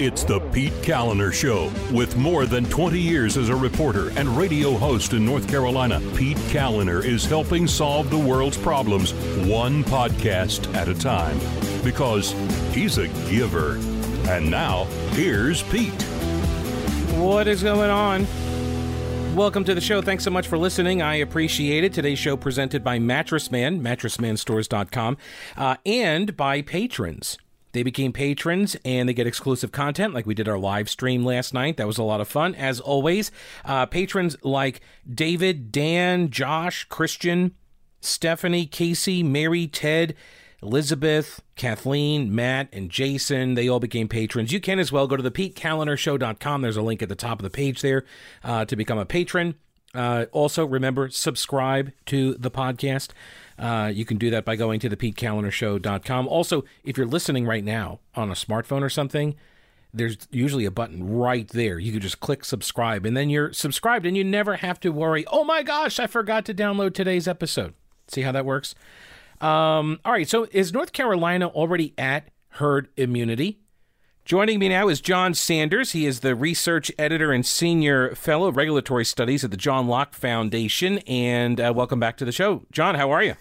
It's the Pete Kaliner Show. With more than 20 years as a reporter and radio host in North Carolina, Pete Kaliner is helping solve the world's problems one podcast at a time because he's a giver. And now, here's Pete. What is going on? Welcome to the show. Thanks so much for listening. I appreciate it. Today's show presented by Mattress Man, mattressmanstores.com, uh, and by patrons. They became patrons and they get exclusive content, like we did our live stream last night. That was a lot of fun. As always, uh, patrons like David, Dan, Josh, Christian, Stephanie, Casey, Mary, Ted, Elizabeth, Kathleen, Matt, and Jason, they all became patrons. You can as well go to the PeteKalinershow.com. There's a link at the top of the page there uh, to become a patron. Uh, also, remember, subscribe to the podcast. Uh, you can do that by going to the PeteKalinershow.com. Also, if you're listening right now on a smartphone or something, there's usually a button right there. You can just click subscribe, and then you're subscribed, and you never have to worry, oh my gosh, I forgot to download today's episode. See how that works? Um, all right, so is North Carolina already at herd immunity? Joining me now is Jon Sanders. He is the research editor and senior fellow of regulatory studies at the John Locke Foundation. And uh, welcome back to the show. Jon, how are you?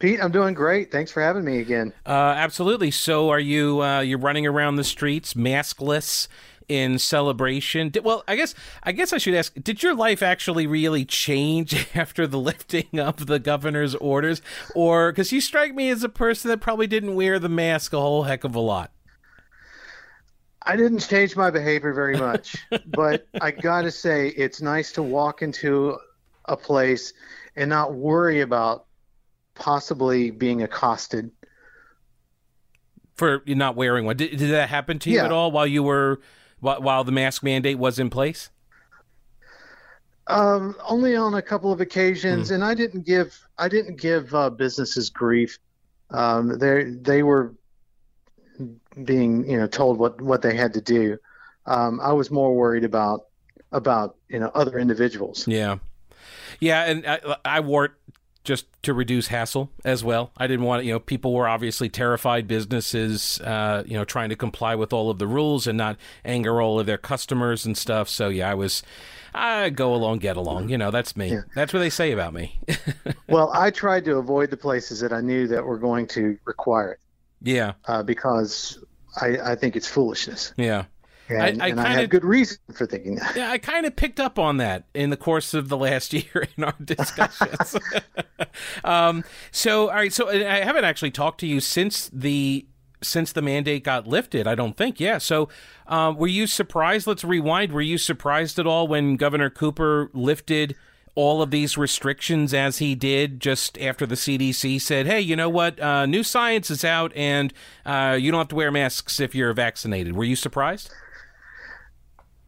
Pete, I'm doing great. Thanks for having me again. Uh, absolutely. So, are you uh, you're running around the streets maskless in celebration? Did, well, I guess I guess I should ask: Did your life actually really change after the lifting of the governor's orders, or because you strike me as a person that probably didn't wear the mask a whole heck of a lot? I didn't change my behavior very much, but I got to say, it's nice to walk into a place and not worry about possibly being accosted for not wearing one. Did, did that happen to you Yeah. at all while you were while, while the mask mandate was in place? Um, only on a couple of occasions, and I didn't give I didn't give uh, businesses grief. Um, they they were being you know told what what they had to do. Um, I was more worried about about you know other individuals. Yeah, yeah, and I, I wore it just to reduce hassle as well. I didn't want you know people were obviously terrified businesses uh, you know trying to comply with all of the rules and not anger all of their customers and stuff. So yeah, I was I go along get along. You know that's me. Yeah. That's what they say about me. Well, I tried to avoid the places that I knew that were going to require it yeah, uh, because I, I think it's foolishness, yeah. And I I kinda- have good reason for thinking that. Yeah, I kind of picked up on that in the course of the last year in our discussions. um, so, all right, so I haven't actually talked to you since the since the mandate got lifted. I don't think. Yeah. So, um, were you surprised? Let's rewind. Were you surprised at all when Governor Cooper lifted? All of these restrictions, as he did just after the CDC said, "Hey, you know what? Uh, new science is out, and uh, you don't have to wear masks if you're vaccinated." Were you surprised?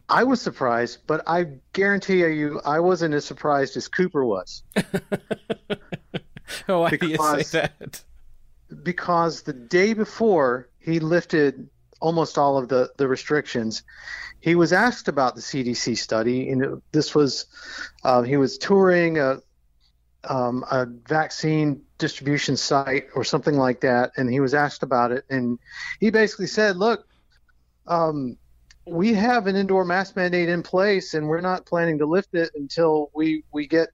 I was surprised, but I guarantee you, I wasn't as surprised as Cooper was. Oh, why do you Because- say that? because the day before he lifted almost all of the, the restrictions, he was asked about the CDC study. And this was, uh, he was touring a, um, a vaccine distribution site or something like that. And he was asked about it. And he basically said, look, um, we have an indoor mask mandate in place and we're not planning to lift it until we, we get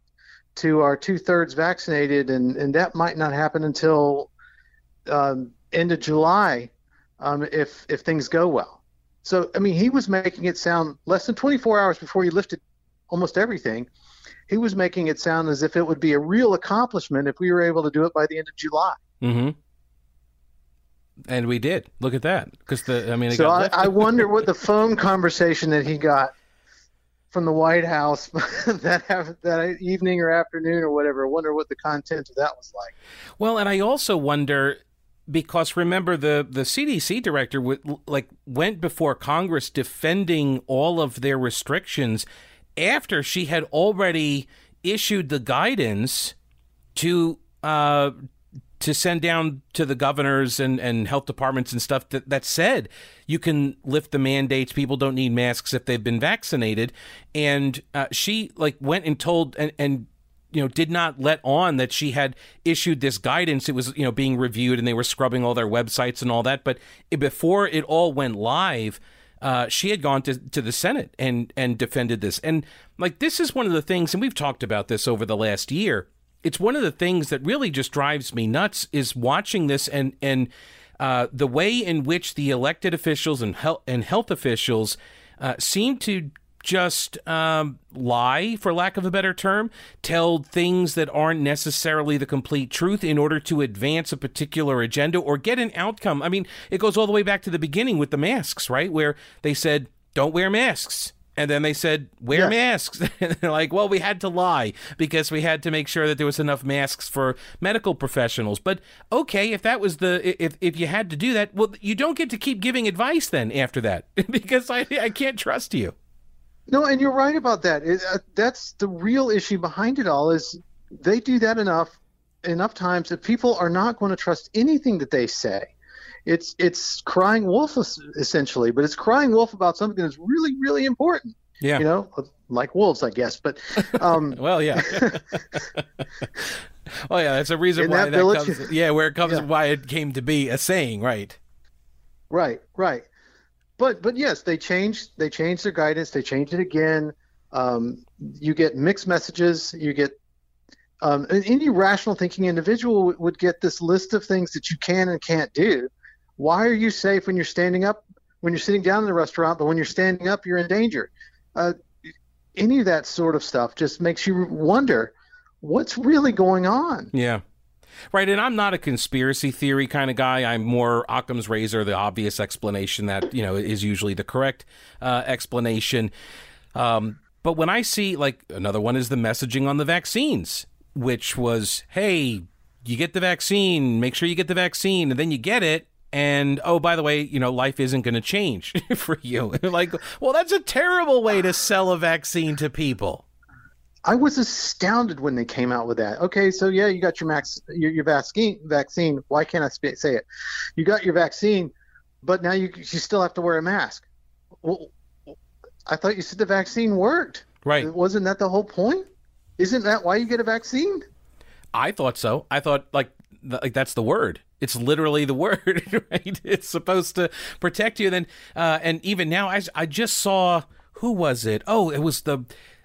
to our two thirds vaccinated. And, and that might not happen until um, end of July um, if if things go well. So I mean, he was making it sound less than 24 hours before he lifted almost everything. He was making it sound as if it would be a real accomplishment if we were able to do it by the end of July. Mm-hmm. And we did. Look at that. Because the, I mean, it So got I. I wonder what the phone conversation that he got from the White House that have, that evening or afternoon or whatever. I wonder what the content of that was like. Well, and I also wonder because remember the the CDC director w- like went before Congress defending all of their restrictions after she had already issued the guidance to uh to send down to the governors and, and health departments and stuff that, that said you can lift the mandates. People don't need masks if they've been vaccinated. And uh, she like went and told and, and you know did not let on that she had issued this guidance. It was you know being reviewed and they were scrubbing all their websites and all that. But before it all went live uh, she had gone to, to the Senate and and defended this. And like this is one of the things and we've talked about this over the last year it's one of the things that really just drives me nuts is watching this and and uh, the way in which the elected officials and health and health officials uh, seem to just um, lie, for lack of a better term, tell things that aren't necessarily the complete truth in order to advance a particular agenda or get an outcome. I mean, it goes all the way back to the beginning with the masks, right? Where they said, don't wear masks. And then they said, wear masks. and they're like, well, we had to lie because we had to make sure that there was enough masks for medical professionals. But okay, if that was the, if, if you had to do that, well, you don't get to keep giving advice then after that because I, I can't trust you. No, and you're right about that. It, uh, that's the real issue behind it all is they do that enough enough times that people are not going to trust anything that they say. It's it's crying wolf essentially, but it's crying wolf about something that's really really important. Yeah, you know, like wolves, I guess. But um, well, yeah. well, yeah, that's a reason why that, that village, comes. Yeah, where it comes, yeah. why it came to be a saying, right? Right, right but but yes, they changed they changed their guidance. They changed it again. Um, you get mixed messages. You get um, any rational thinking individual would get this list of things that you can and can't do. Why are you safe when you're standing up, when you're sitting down in the restaurant, but when you're standing up, you're in danger? Uh, any of that sort of stuff just makes you wonder what's really going on. Yeah. Right, and I'm not a conspiracy theory kind of guy. I'm more Occam's razor, the obvious explanation that you know is usually the correct uh, explanation. Um, but when I see like another one is the messaging on the vaccines, which was, hey, you get the vaccine, make sure you get the vaccine, and then you get it, and oh by the way you know life isn't going to change for you like well that's a terrible way to sell a vaccine to people I was astounded when they came out with that. Okay, so yeah, you got your max, your, your vaccine. Vaccine. Why can't I sp- say it? You got your vaccine, but now you you still have to wear a mask. Well, I thought you said the vaccine worked. Right. Wasn't that the whole point? Isn't that why you get a vaccine? I thought so. I thought like like that's the word. It's literally the word, right? It's supposed to protect you. Then uh, and even now, I I just saw who was it? Oh, it was the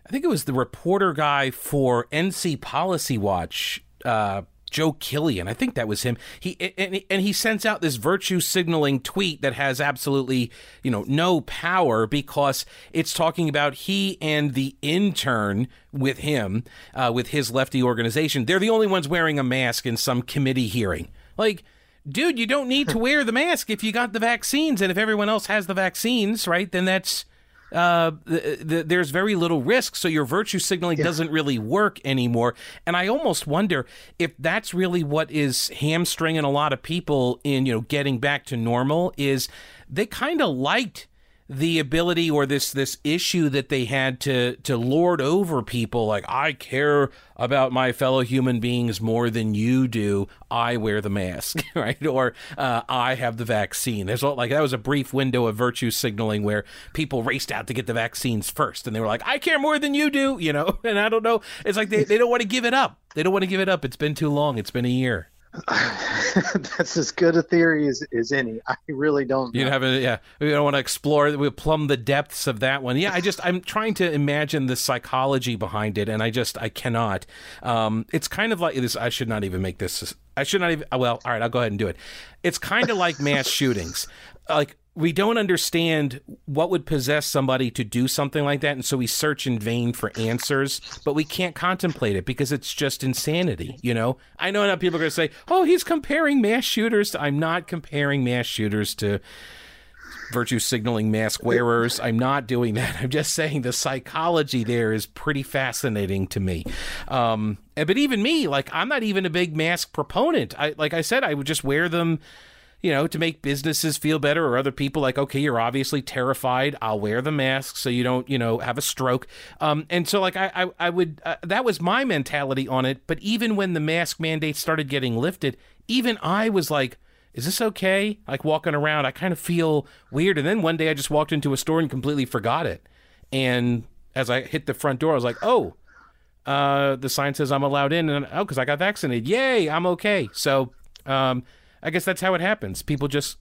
I think it was the reporter guy for NC Policy Watch, uh, Joe Killian. I think that was him. He and, and he sends out this virtue signaling tweet that has absolutely, you know, no power because it's talking about he and the intern with him, uh, with his lefty organization. They're the only ones wearing a mask in some committee hearing. Like, dude, you don't need to wear the mask if you got the vaccines, and if everyone else has the vaccines, right? Then that's uh, the, the, there's very little risk, so your virtue signaling yeah. doesn't really work anymore. And I almost wonder if that's really what is hamstringing a lot of people in you know getting back to normal. Is they kind of liked the ability or this this issue that they had to to lord over people like I care about my fellow human beings more than you do. I wear the mask, right? Or uh, I have the vaccine. There's like that was a brief window of virtue signaling where people raced out to get the vaccines first, and they were like, "I care more than you do," you know. And I don't know. It's like they, they don't want to give it up. They don't want to give it up. It's been too long. It's been a year. that's as good a theory as, as any. I really don't. Know. You have a yeah. We don't want to explore. We plumb the depths of that one. Yeah, I just I'm trying to imagine the psychology behind it, and I just I cannot. Um, it's kind of like this. I should not even make this. I should not even. Well, all right, I'll go ahead and do it. It's kind of like mass shootings. Like we don't understand what would possess somebody to do something like that and so we search in vain for answers but we can't contemplate it because it's just insanity you know? I know now people are going to say oh he's comparing mass shooters. To, i'm not comparing mass shooters to virtue signaling mask wearers. I'm not doing that. I'm just saying the psychology there is pretty fascinating to me. Um, but even me like i'm not even a big mask proponent. I like i said i would just wear them you know, to make businesses feel better or other people like, okay, you're obviously terrified. I'll wear the mask so you don't, you know, have a stroke. Um, and so, like, I, I, I would, uh, that was my mentality on it. But even when the mask mandate started getting lifted, even I was like, is this okay? Like walking around, I kind of feel weird. And then one day I just walked into a store and completely forgot it. And as I hit the front door, I was like, oh, uh, the sign says I'm allowed in, and oh, because I got vaccinated, yay, I'm okay. So um, I guess that's how it happens. People just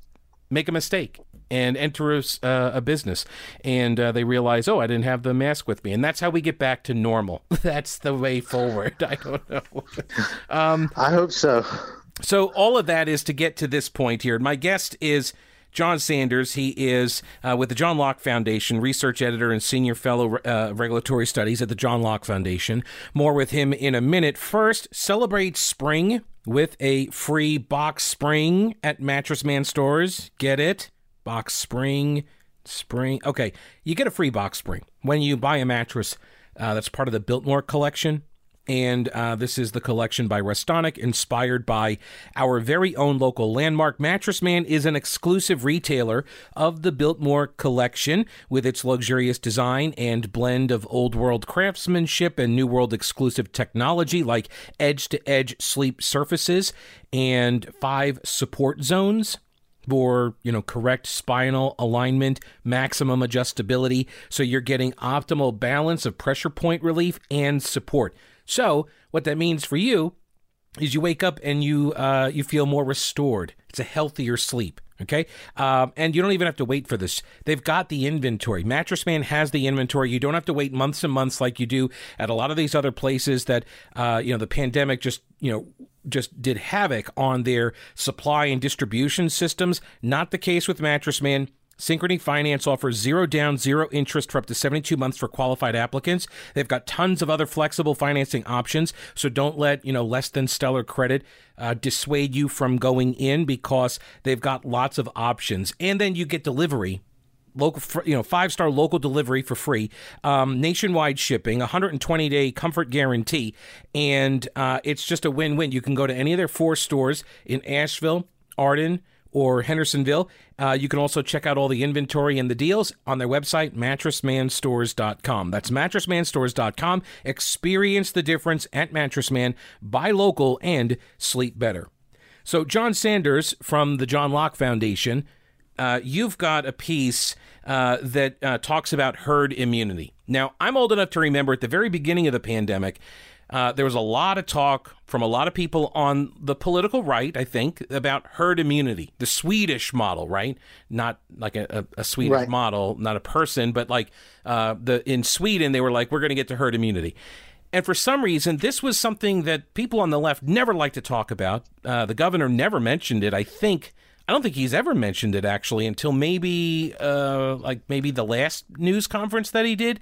make a mistake and enter a, uh, a business, and uh, they realize, oh, I didn't have the mask with me, and that's how we get back to normal. that's the way forward. I don't know. um, I hope so. So all of that is to get to this point here. My guest is. Jon Sanders. He is uh, with the John Locke Foundation, research editor and senior fellow uh, regulatory studies at the John Locke Foundation. More with him in a minute. First, celebrate spring with a free box spring at Mattress Man stores. Get it? Box spring, spring. Okay, you get a free box spring when you buy a mattress uh, that's part of the Biltmore collection. And uh, this is the collection by Restonic, inspired by our very own local landmark. Mattress Man is an exclusive retailer of the Biltmore collection with its luxurious design and blend of old world craftsmanship and new world exclusive technology like edge to edge sleep surfaces and five support zones for you know correct spinal alignment maximum adjustability so you're getting optimal balance of pressure point relief and support so what that means for you is you wake up and you uh, you feel more restored. It's a healthier sleep. Okay, um, and you don't even have to wait for this. They've got the inventory. Mattress Man has the inventory. You don't have to wait months and months like you do at a lot of these other places that uh, you know the pandemic just you know just did havoc on their supply and distribution systems. Not the case with Mattress Man. Synchrony Finance offers zero down, zero interest for up to 72 months for qualified applicants. They've got tons of other flexible financing options, so don't let, you know, less than stellar credit uh, dissuade you from going in because they've got lots of options. And then you get delivery local you know five star local delivery for free um, nationwide shipping 120 day comfort guarantee and uh, it's just a win-win you can go to any of their four stores in asheville arden or Hendersonville. Uh, you can also check out all the inventory and the deals on their website, mattressmanstores.com. That's mattressmanstores.com. Experience the difference at Mattress Man. Buy local and sleep better. So, Jon Sanders from the John Locke Foundation, uh, you've got a piece uh, that uh, talks about herd immunity. Now, I'm old enough to remember at the very beginning of the pandemic, uh, there was a lot of talk from a lot of people on the political right, I think, about herd immunity, the Swedish model, right? Not like a, a, Swedish right. model, not a person, but like uh, the in Sweden, they were like, we're going to get to herd immunity. And for some reason, this was something that people on the left never like to talk about. Uh, the governor never mentioned it. I think I don't think he's ever mentioned it actually until maybe uh, like maybe the last news conference that he did.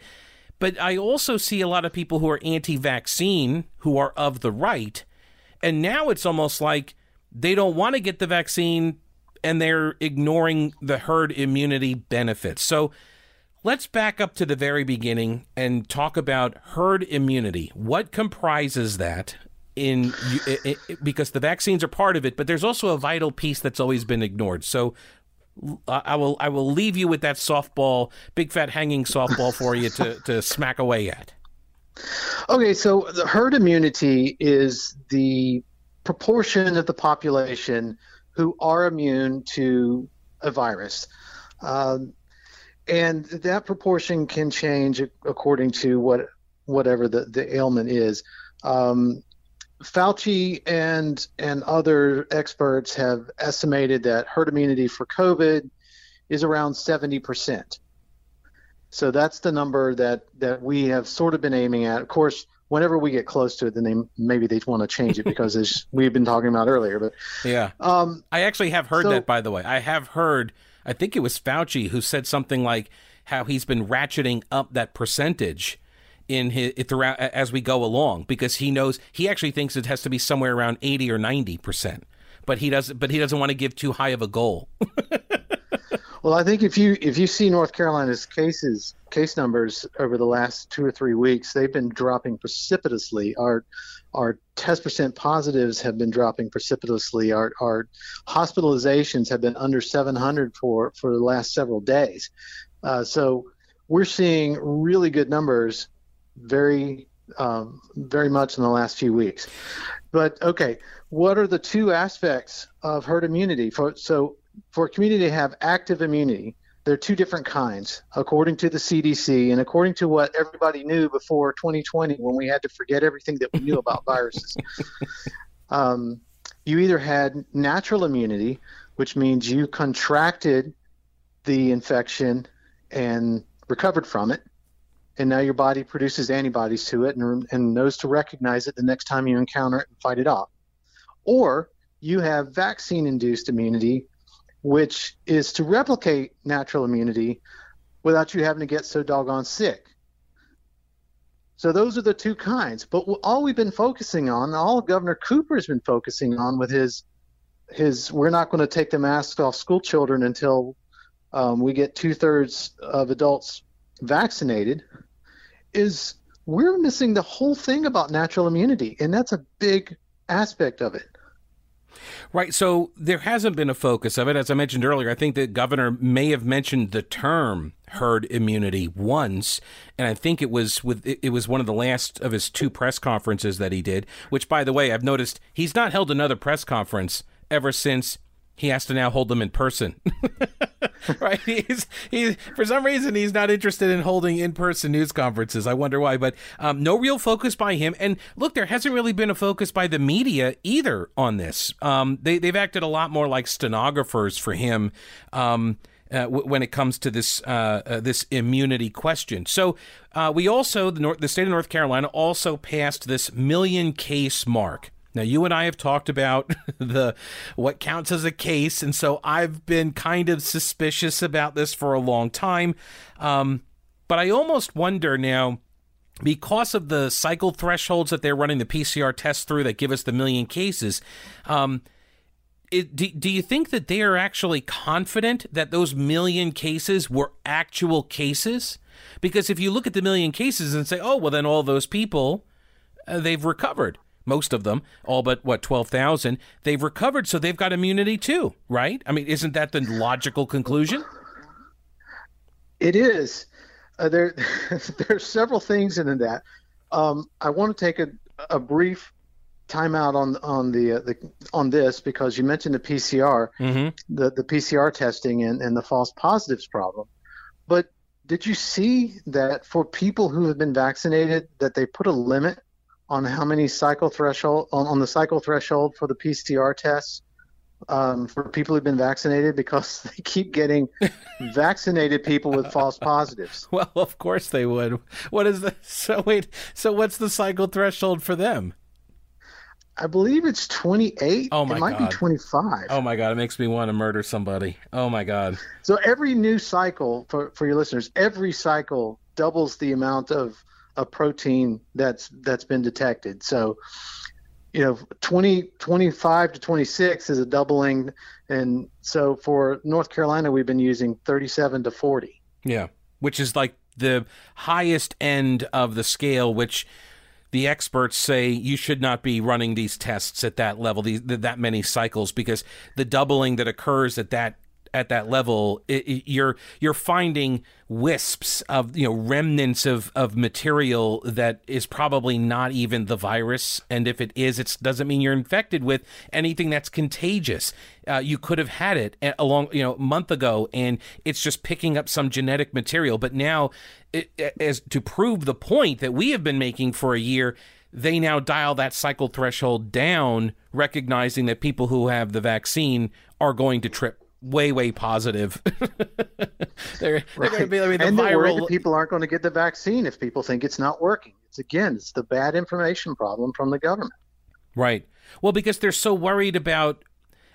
But I also see a lot of people who are anti vaccine who are of the right. And now it's almost like they don't want to get the vaccine and they're ignoring the herd immunity benefits. So let's back up to the very beginning and talk about herd immunity. What comprises that? In, because the vaccines are part of it, but there's also a vital piece that's always been ignored. So, I will I will leave you with that softball, big fat hanging softball for you to, to smack away at. Okay, so the herd immunity is the proportion of the population who are immune to a virus. Um, and that proportion can change according to what whatever the, the ailment is. Um, Fauci and and other experts have estimated that herd immunity for COVID is around 70%. So that's the number that that we have sort of been aiming at. Of course, whenever we get close to it, then they maybe they want to change it because as we've been talking about earlier. But yeah, um, I actually have heard so, that. By the way, I have heard. I think it was Fauci who said something like how he's been ratcheting up that percentage in his throughout as we go along because he knows he actually thinks it has to be somewhere around 80 or 90 percent. But he doesn't but he doesn't want to give too high of a goal. Well i think if you if you see north carolina's cases case numbers over the last two or three weeks they've been dropping precipitously. Our our test percent positives have been dropping precipitously. Our our hospitalizations have been under 700 for for the last several days. Uh, so we're seeing really good numbers very um, very much in the last few weeks. But okay, what are the two aspects of herd immunity? For, so for a community to have active immunity, there are two different kinds, according to the CDC and according to what everybody knew before 2020 when we had to forget everything that we knew about viruses. Um, you either had natural immunity, which means you contracted the infection and recovered from it, and now your body produces antibodies to it and, and knows to recognize it the next time you encounter it and fight it off. Or you have vaccine induced immunity, which is to replicate natural immunity without you having to get so doggone sick. So those are the two kinds. But all we've been focusing on, all Governor Cooper has been focusing on with his his we're not going to take the masks off school children until um, we get two thirds of adults vaccinated, is we're missing the whole thing about natural immunity, and that's a big aspect of it. Right. So there hasn't been a focus of it. As I mentioned earlier, I think the governor may have mentioned the term herd immunity once, and I think it was with it was one of the last of his two press conferences that he did. Which, by the way, I've noticed he's not held another press conference ever since he has to now hold them in person. right? He's he for some reason he's not interested in holding in-person news conferences. I wonder why, but um, no real focus by him. And look, there hasn't really been a focus by the media either on this. Um, they they've acted a lot more like stenographers for him. Um, uh, w- when it comes to this uh, uh, this immunity question. So uh, we also the, North, the state of North Carolina also passed this million case mark. Now you and I have talked about the what counts as a case, and so I've been kind of suspicious about this for a long time. Um, but I almost wonder now because of the cycle thresholds that they're running the PCR tests through that give us the million cases. Um, it, do, do you think that they are actually confident that those million cases were actual cases? Because if you look at the million cases and say, oh, well, then all those people, uh, they've recovered. Most of them, all but what, 12,000, they've recovered, so they've got immunity too, right? I mean, isn't that the logical conclusion? It is. Uh, there, there are several things in that. Um, I want to take a, a brief timeout on on the, uh, the on this because you mentioned the PCR, mm-hmm. the the PCR testing and, and the false positives problem. But did you see that for people who have been vaccinated, that they put a limit on how many cycle threshold on, on the cycle threshold for the PCR tests um, for people who've been vaccinated because they keep getting vaccinated people with false positives. Well, of course they would. What is the so wait? So what's the cycle threshold for them? I believe it's 28. Oh my it might God. be 25. Oh my God, it makes me want to murder somebody. Oh my God. So every new cycle for, for your listeners, every cycle doubles the amount of, of protein that's that's been detected. So, you know, 20 25 to 26 is a doubling and so for North Carolina we've been using 37 to 40. Yeah, which is like the highest end of the scale which the experts say you should not be running these tests at that level, these, that many cycles, because the doubling that occurs at that at that level, it, it, you're you're finding wisps of you know remnants of of material that is probably not even the virus, and if it is, it doesn't mean you're infected with anything that's contagious. Uh, you could have had it a long you know month ago, and it's just picking up some genetic material. But now, it, as to prove the point that we have been making for a year they now dial that cycle threshold down, recognizing that people who have the vaccine are going to trip way way positive. they're, they're going to be I mean, the and viral people aren't going to get the vaccine if people think it's not working. It's again, it's the bad information problem from the government. Right. Well, because they're so worried about.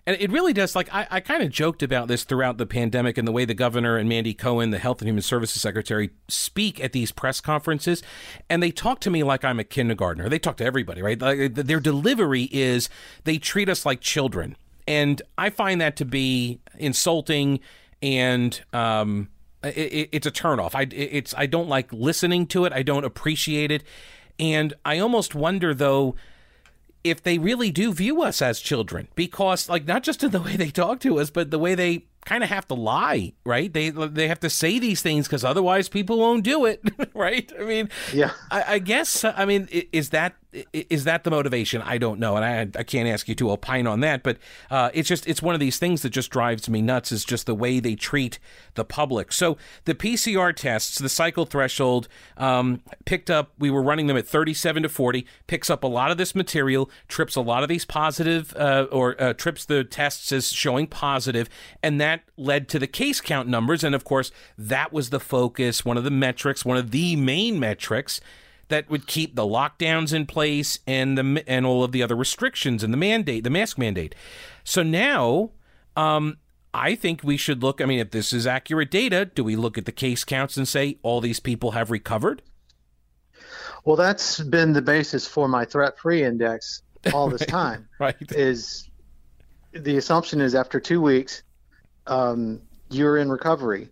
And it really does. Like, I, I kind of joked about this throughout the pandemic and the way the governor and Mandy Cohen, the Health and Human Services Secretary, speak at these press conferences. And they talk to me like I'm a kindergartner. They talk to everybody, right? Like, their delivery is they treat us like children and I find that to be insulting and um, it, it's a turnoff. I it's I don't like listening to it. I don't appreciate it, and I almost wonder though if they really do view us as children because like not just in the way they talk to us, but the way they kind of have to lie, right? They they have to say these things because otherwise people won't do it, right? I mean, yeah. I, I, guess. I mean, is that is that the motivation? I don't know, and I I can't ask you to opine on that. But uh, it's just it's one of these things that just drives me nuts. Is just the way they treat the public. So the PCR tests, the cycle threshold, um, picked up. We were running them at thirty-seven to forty. Picks up a lot of this material, trips a lot of these positive, uh, or uh, trips the tests as showing positive, and that led to the case count numbers. And of course, that was the focus, one of the metrics, one of the main metrics that would keep the lockdowns in place and the and all of the other restrictions and the mandate, the mask mandate. So now, um, I think we should look. I mean, if this is accurate data, do we look at the case counts and say all these people have recovered? Well, that's been the basis for my threat-free index all this time. right. Is the assumption is after two weeks, um, you're in recovery,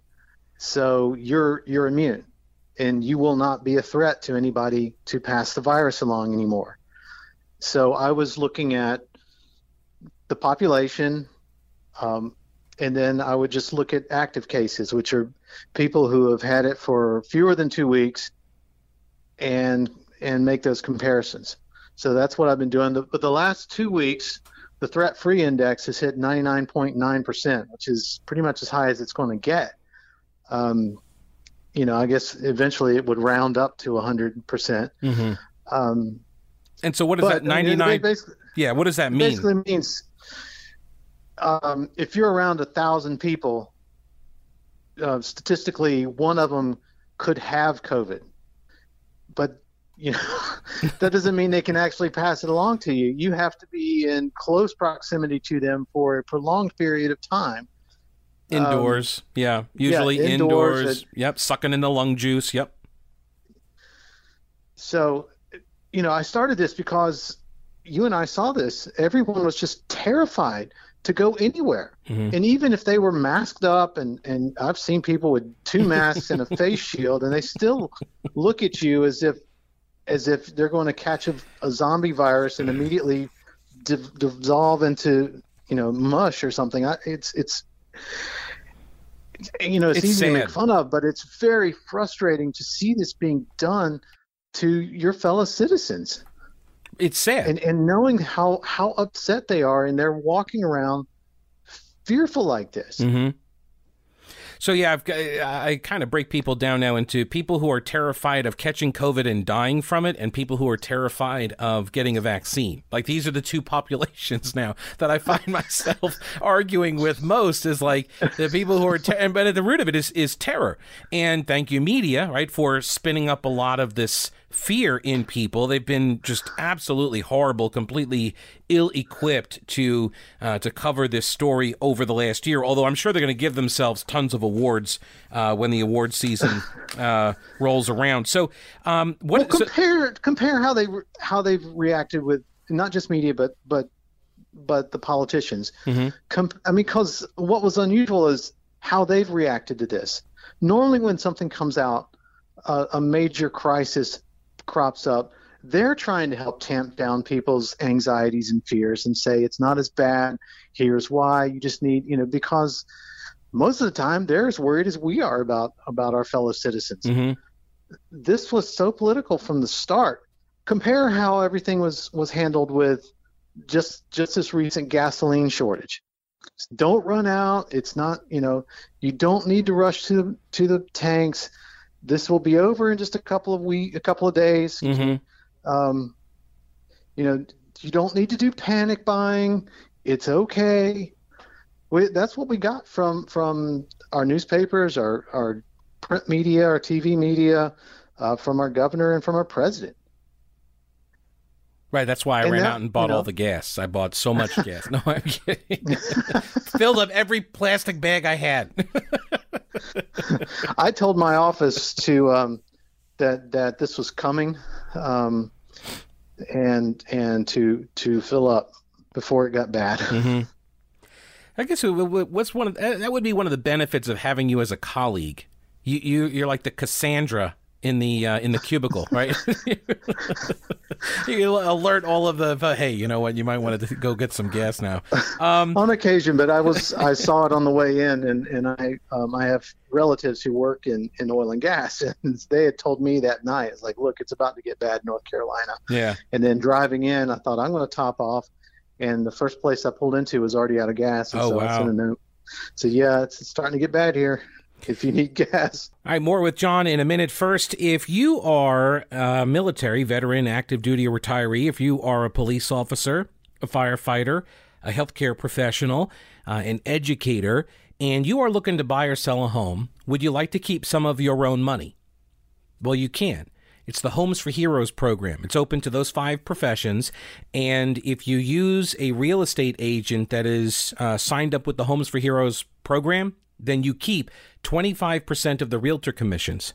so you're you're immune and you will not be a threat to anybody to pass the virus along anymore. So I was looking at the population, um, and then I would just look at active cases, which are people who have had it for fewer than two weeks, and and make those comparisons. So that's what I've been doing. But the last two weeks, the threat-free index has hit 99.9%, which is pretty much as high as it's going to get. Um, you know, I guess eventually it would round up to 100%. percent mm-hmm. um, and so what does that 99? yeah, what does that mean? Basically means um, if you're around a thousand people, uh, statistically, one of them could have COVID. But you know, that doesn't mean they can actually pass it along to you. You have to be in close proximity to them for a prolonged period of time Indoors, um, yeah. Usually yeah, indoors. indoors at, yep, sucking in the lung juice. Yep. So, you know, I started this because you and I saw this. Everyone was just terrified to go anywhere. Mm-hmm. And even if they were masked up, and, and I've seen people with two masks and a face shield, and they still look at you as if as if they're going to catch a, a zombie virus and immediately di- dissolve into you know mush or something. I, it's it's you know, it's, it's easy sad. to make fun of, but it's very frustrating to see this being done to your fellow citizens. It's sad, and and knowing how how upset they are, and they're walking around fearful like this. Mm-hmm. So yeah, I've, I kind of break people down now into people who are terrified of catching COVID and dying from it, and people who are terrified of getting a vaccine. Like these are the two populations now that I find myself arguing with most. Is like the people who are, ter- but at the root of it is is terror. And thank you, media, right, for spinning up a lot of this fear in people. They've been just absolutely horrible, completely ill-equipped to uh, to cover this story over the last year. Although I'm sure they're going to give themselves tons of awards uh, when the award season uh, rolls around. So, um, what well, compare so, compare how they how they've reacted with not just media, but but but the politicians. Mm-hmm. Com- I mean, because what was unusual is how they've reacted to this. Normally, when something comes out, uh, a major crisis crops up, they're trying to help tamp down people's anxieties and fears and say it's not as bad. Here's why. You just need, you know, because most of the time they're as worried as we are about about our fellow citizens. Mm-hmm. This was so political from the start. Compare how everything was was handled with just just this recent gasoline shortage. Don't run out. It's not, you know, you don't need to rush to to the tanks this will be over in just a couple of week, a couple of days. Mm-hmm. Um, you know, you don't need to do panic buying. It's okay. We, that's what we got from from our newspapers, our our print media, our TV media, uh, from our governor and from our president. Right, that's why I and ran that, out and bought you know, all the gas. I bought so much gas. No, I'm kidding. Filled up every plastic bag I had. I told my office to um, that that this was coming, um, and and to to fill up before it got bad. Mm-hmm. I guess what's one of that would be one of the benefits of having you as a colleague. You you you're like the Cassandra in the uh, in the cubicle, right? you alert all of the hey, you know what? You might want to go get some gas now. Um, on occasion, but I was I saw it on the way in, and and I um, I have relatives who work in in oil and gas, and they had told me that night, it's like, look, it's about to get bad in North Carolina. Yeah. And then driving in, I thought I'm going to top off, and the first place I pulled into was already out of gas. And oh so wow. I sent a note. So yeah, it's starting to get bad here if you need gas. All right, more with Jon in a minute. First, if you are a military, veteran, active duty, or retiree, if you are a police officer, a firefighter, a healthcare professional, uh, an educator, and you are looking to buy or sell a home, would you like to keep some of your own money? Well, you can. It's the Homes for Heroes program. It's open to those five professions. And if you use a real estate agent that is uh, signed up with the Homes for Heroes program, then you keep 25% of the realtor commissions.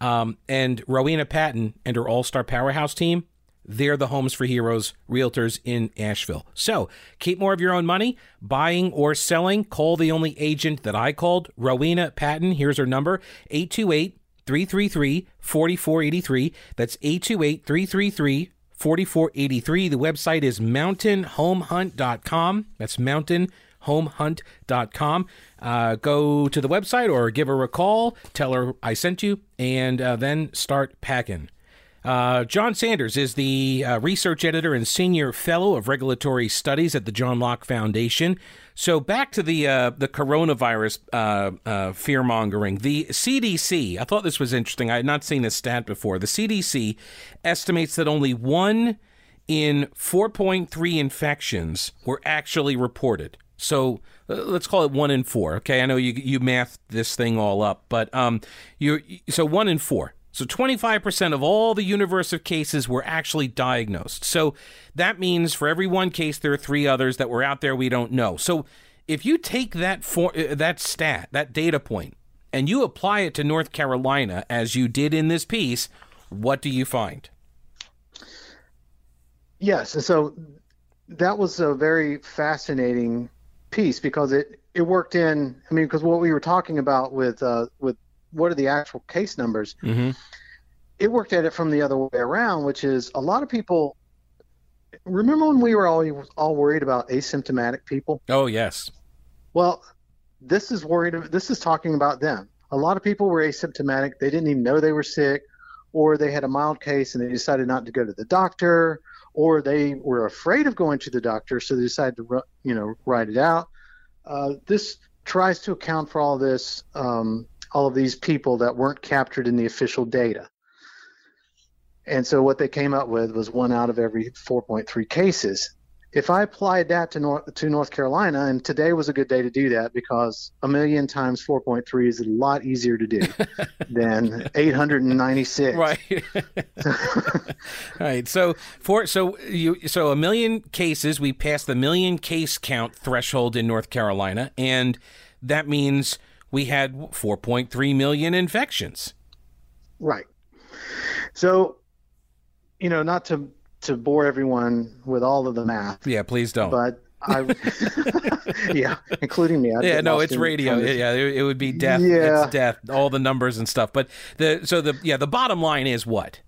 Um, and Rowena Patton and her All Star Powerhouse team, they're the Homes for Heroes realtors in Asheville. So keep more of your own money, buying or selling. Call the only agent that I called, Rowena Patton. Here's her number 828 333 4483. That's 828 333 4483. The website is mountainhomehunt.com. That's mountainhomehunt.com. Uh, go to the website or give her a call, tell her I sent you, and uh, then start packing. Uh, Jon Sanders is the uh, research editor and senior fellow of regulatory studies at the John Locke Foundation. So back to the uh, the coronavirus uh, uh, fear mongering. The CDC. I thought this was interesting. I had not seen this stat before. The CDC estimates that only one in 4.3 infections were actually reported. So uh, let's call it one in four. Okay, I know you you math this thing all up, but um, you so one in four. So 25% of all the universe of cases were actually diagnosed. So that means for every one case, there are three others that were out there we don't know. So if you take that for, uh, that stat, that data point, and you apply it to North Carolina as you did in this piece, what do you find? Yes, so that was a very fascinating piece because it it worked in. I mean, because what we were talking about with uh, with what are the actual case numbers? Mm-hmm. It worked at it from the other way around, which is a lot of people. Remember when we were all all worried about asymptomatic people? Oh yes. Well, this is worried. This is talking about them. A lot of people were asymptomatic. They didn't even know they were sick, or they had a mild case and they decided not to go to the doctor, or they were afraid of going to the doctor, so they decided to, you know, write it out. Uh, this tries to account for all this, um, all of these people that weren't captured in the official data. And so what they came up with was one out of every 4.3 cases. If I applied that to North, to North Carolina, and today was a good day to do that because a million times 4.3 is a lot easier to do than 896. Right. right. So for so you so a million cases, we passed the million case count threshold in North Carolina, and that means we had 4.3 million infections. Right. So, you know, not to to bore everyone with all of the math. Yeah, please don't. But I, yeah, including me. I'd yeah, no, it's radio. Yeah, it, it would be death. Yeah. It's death. All the numbers and stuff. But the so the yeah the bottom line is what?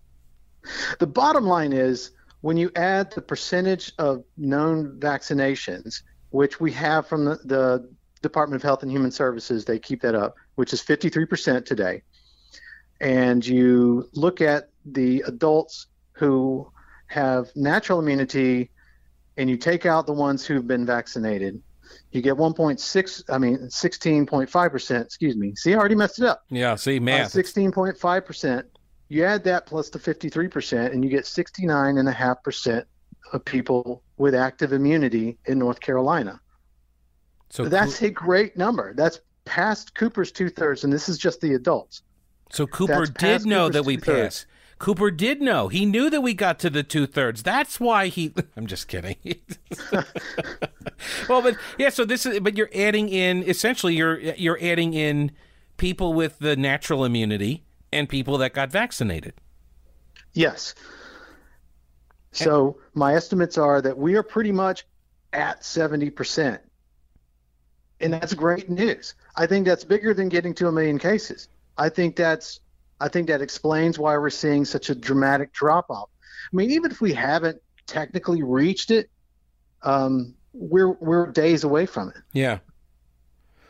The bottom line is when you add the percentage of known vaccinations, which we have from the, the Department of Health and Human Services, they keep that up, which is 53% today. And you look at the adults who have natural immunity and you take out the ones who've been vaccinated, you get 1.6, I mean, 16.5%, excuse me. See, I already messed it up. Yeah, see Uh, 16.5%. You add that plus the 53%, and you get 69.5% of people with active immunity in North Carolina. so That's a great number. That's past Cooper's two thirds, and this is just the adults. So Cooper That's did know Cooper's that we passed. Cooper did know. He knew that we got to the two thirds. That's why he. I'm just kidding. well, but yeah. So this is. But you're adding in essentially. You're you're adding in people with the natural immunity and people that got vaccinated. Yes. So my estimates are that we are pretty much at 70%. And that's great news. I think that's bigger than getting to a million cases. I think that's I think that explains why we're seeing such a dramatic drop off. I mean, even if we haven't technically reached it, um, we're we're days away from it. Yeah.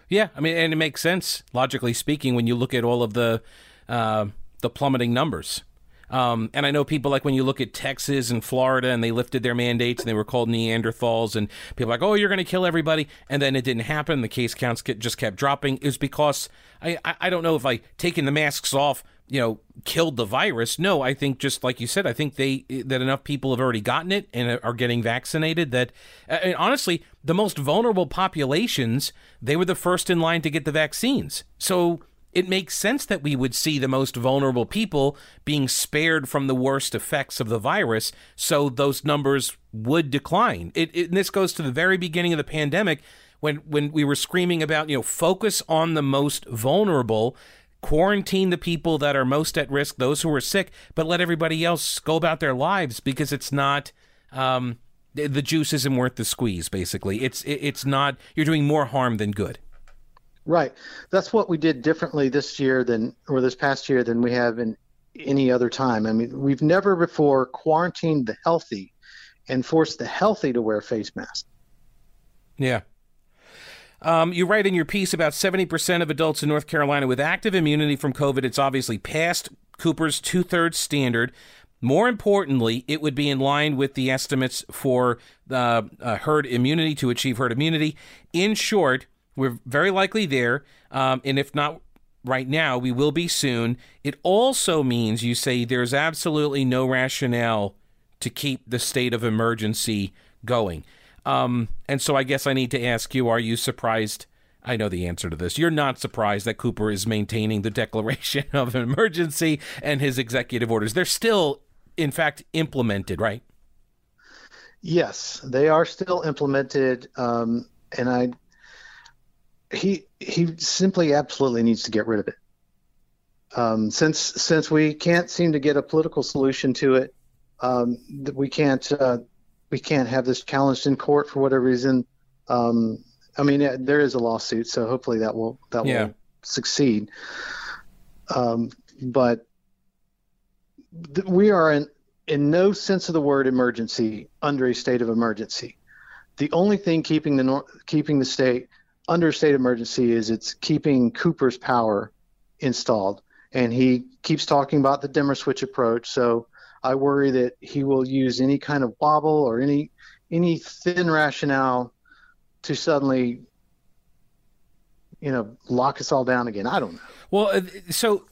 Yeah, I mean, and it makes sense logically speaking when you look at all of the uh, the plummeting numbers. Um, and I know people like when you look at Texas and Florida and they lifted their mandates and they were called Neanderthals and people like, oh, you're going to kill everybody. And then it didn't happen. The case counts just kept dropping. Is because I, I, I don't know if like taking the masks off, you know, killed the virus. No, I think just like you said, I think they that enough people have already gotten it and are getting vaccinated that and honestly, the most vulnerable populations, they were the first in line to get the vaccines. So it makes sense that we would see the most vulnerable people being spared from the worst effects of the virus, so those numbers would decline. It, it, and this goes to the very beginning of the pandemic when when we were screaming about you know focus on the most vulnerable quarantine the people that are most at risk those who are sick but let everybody else go about their lives because it's not um, the juice isn't worth the squeeze basically it's it's not you're doing more harm than good Right. That's what we did differently this year than, or this past year than we have in any other time. I mean, we've never before quarantined the healthy and forced the healthy to wear face masks. Yeah. Um, you write in your piece about 70% of adults in North Carolina with active immunity from COVID. It's obviously past Cooper's two thirds standard. More importantly, it would be in line with the estimates for uh, herd immunity to achieve herd immunity. In short, we're very likely there. Um, and if not right now, we will be soon. It also means you say there's absolutely no rationale to keep the state of emergency going. Um, and so I guess I need to ask you are you surprised? I know the answer to this. You're not surprised that Cooper is maintaining the declaration of an emergency and his executive orders. They're still, in fact, implemented, right? Yes, they are still implemented. Um, and I he he simply absolutely needs to get rid of it. Um, since since we can't seem to get a political solution to it, um, we can't uh, we can't have this challenged in court for whatever reason. Um, I mean, there is a lawsuit, so hopefully that will that yeah. will succeed. Um, but th- we are in in no sense of the word emergency under a state of emergency. The only thing keeping the nor- keeping the state under state emergency is it's keeping Cooper's power installed. And he keeps talking about the dimmer switch approach. So I worry that he will use any kind of wobble or any any thin rationale to suddenly, you know, lock us all down again. I don't know. Well, uh, so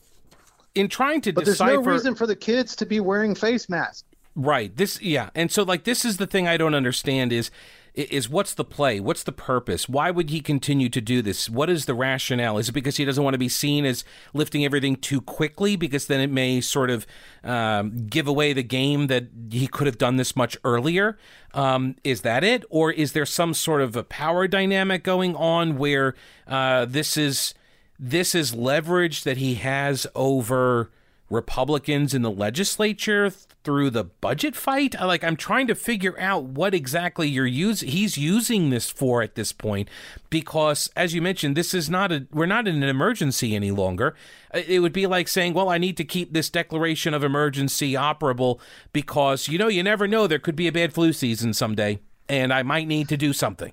in trying to but decipher, there's no reason for the kids to be wearing face masks. Right. This, yeah, and so like this is the thing I don't understand is is what's the play? What's the purpose? Why would he continue to do this? What is the rationale? Is it because he doesn't want to be seen as lifting everything too quickly because then it may sort of um, give away the game that he could have done this much earlier? Um, is that it? Or is there some sort of a power dynamic going on where uh, this is this is leverage that he has over Republicans in the legislature through the budget fight? Like I'm trying to figure out what exactly you're using he's using this for at this point because as you mentioned this is not a we're not in an emergency any longer. It would be like saying, "Well, I need to keep this declaration of emergency operable because you know, you never know there could be a bad flu season someday and I might need to do something."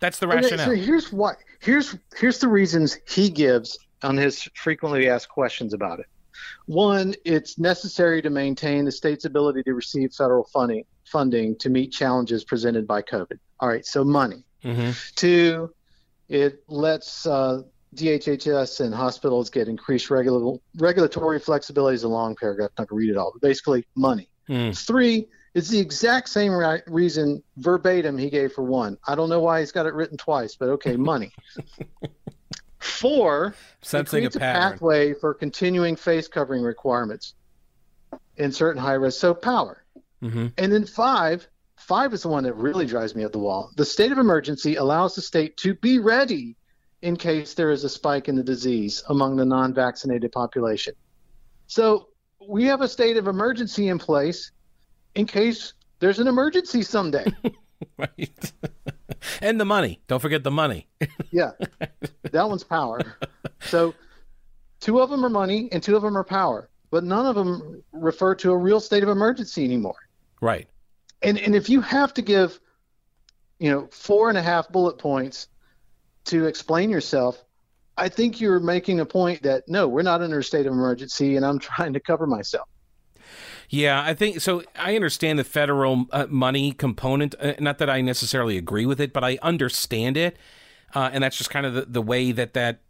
That's the rationale. So here's what here's here's the reasons he gives on his frequently asked questions about it. One, it's necessary to maintain the state's ability to receive federal funding funding to meet challenges presented by COVID. All right, so money. Mm-hmm. Two, it lets uh, DHHS and hospitals get increased regula- regulatory flexibility. Is a long paragraph. I'm not going to read it all, but basically money. Mm. Three, it's the exact same right reason verbatim he gave for one. I don't know why he's got it written twice, but okay, money. Four, Sensing a, a pathway for continuing face covering requirements in certain high risk. So power. Mm-hmm. And then five, five is the one that really drives me up the wall. The state of emergency allows the state to be ready in case there is a spike in the disease among the non vaccinated population. So we have a state of emergency in place in case there's an emergency someday. right. and the money. Don't forget the money. yeah, that one's power. So Two of them are money, and two of them are power. But none of them refer to a real state of emergency anymore. Right. And and if you have to give, you know, four and a half bullet points to explain yourself, I think you're making a point that no, we're not under a state of emergency, and I'm trying to cover myself. Yeah, I think so. I understand the federal uh, money component. Uh, not that I necessarily agree with it, but I understand it, uh, and that's just kind of the, the way that that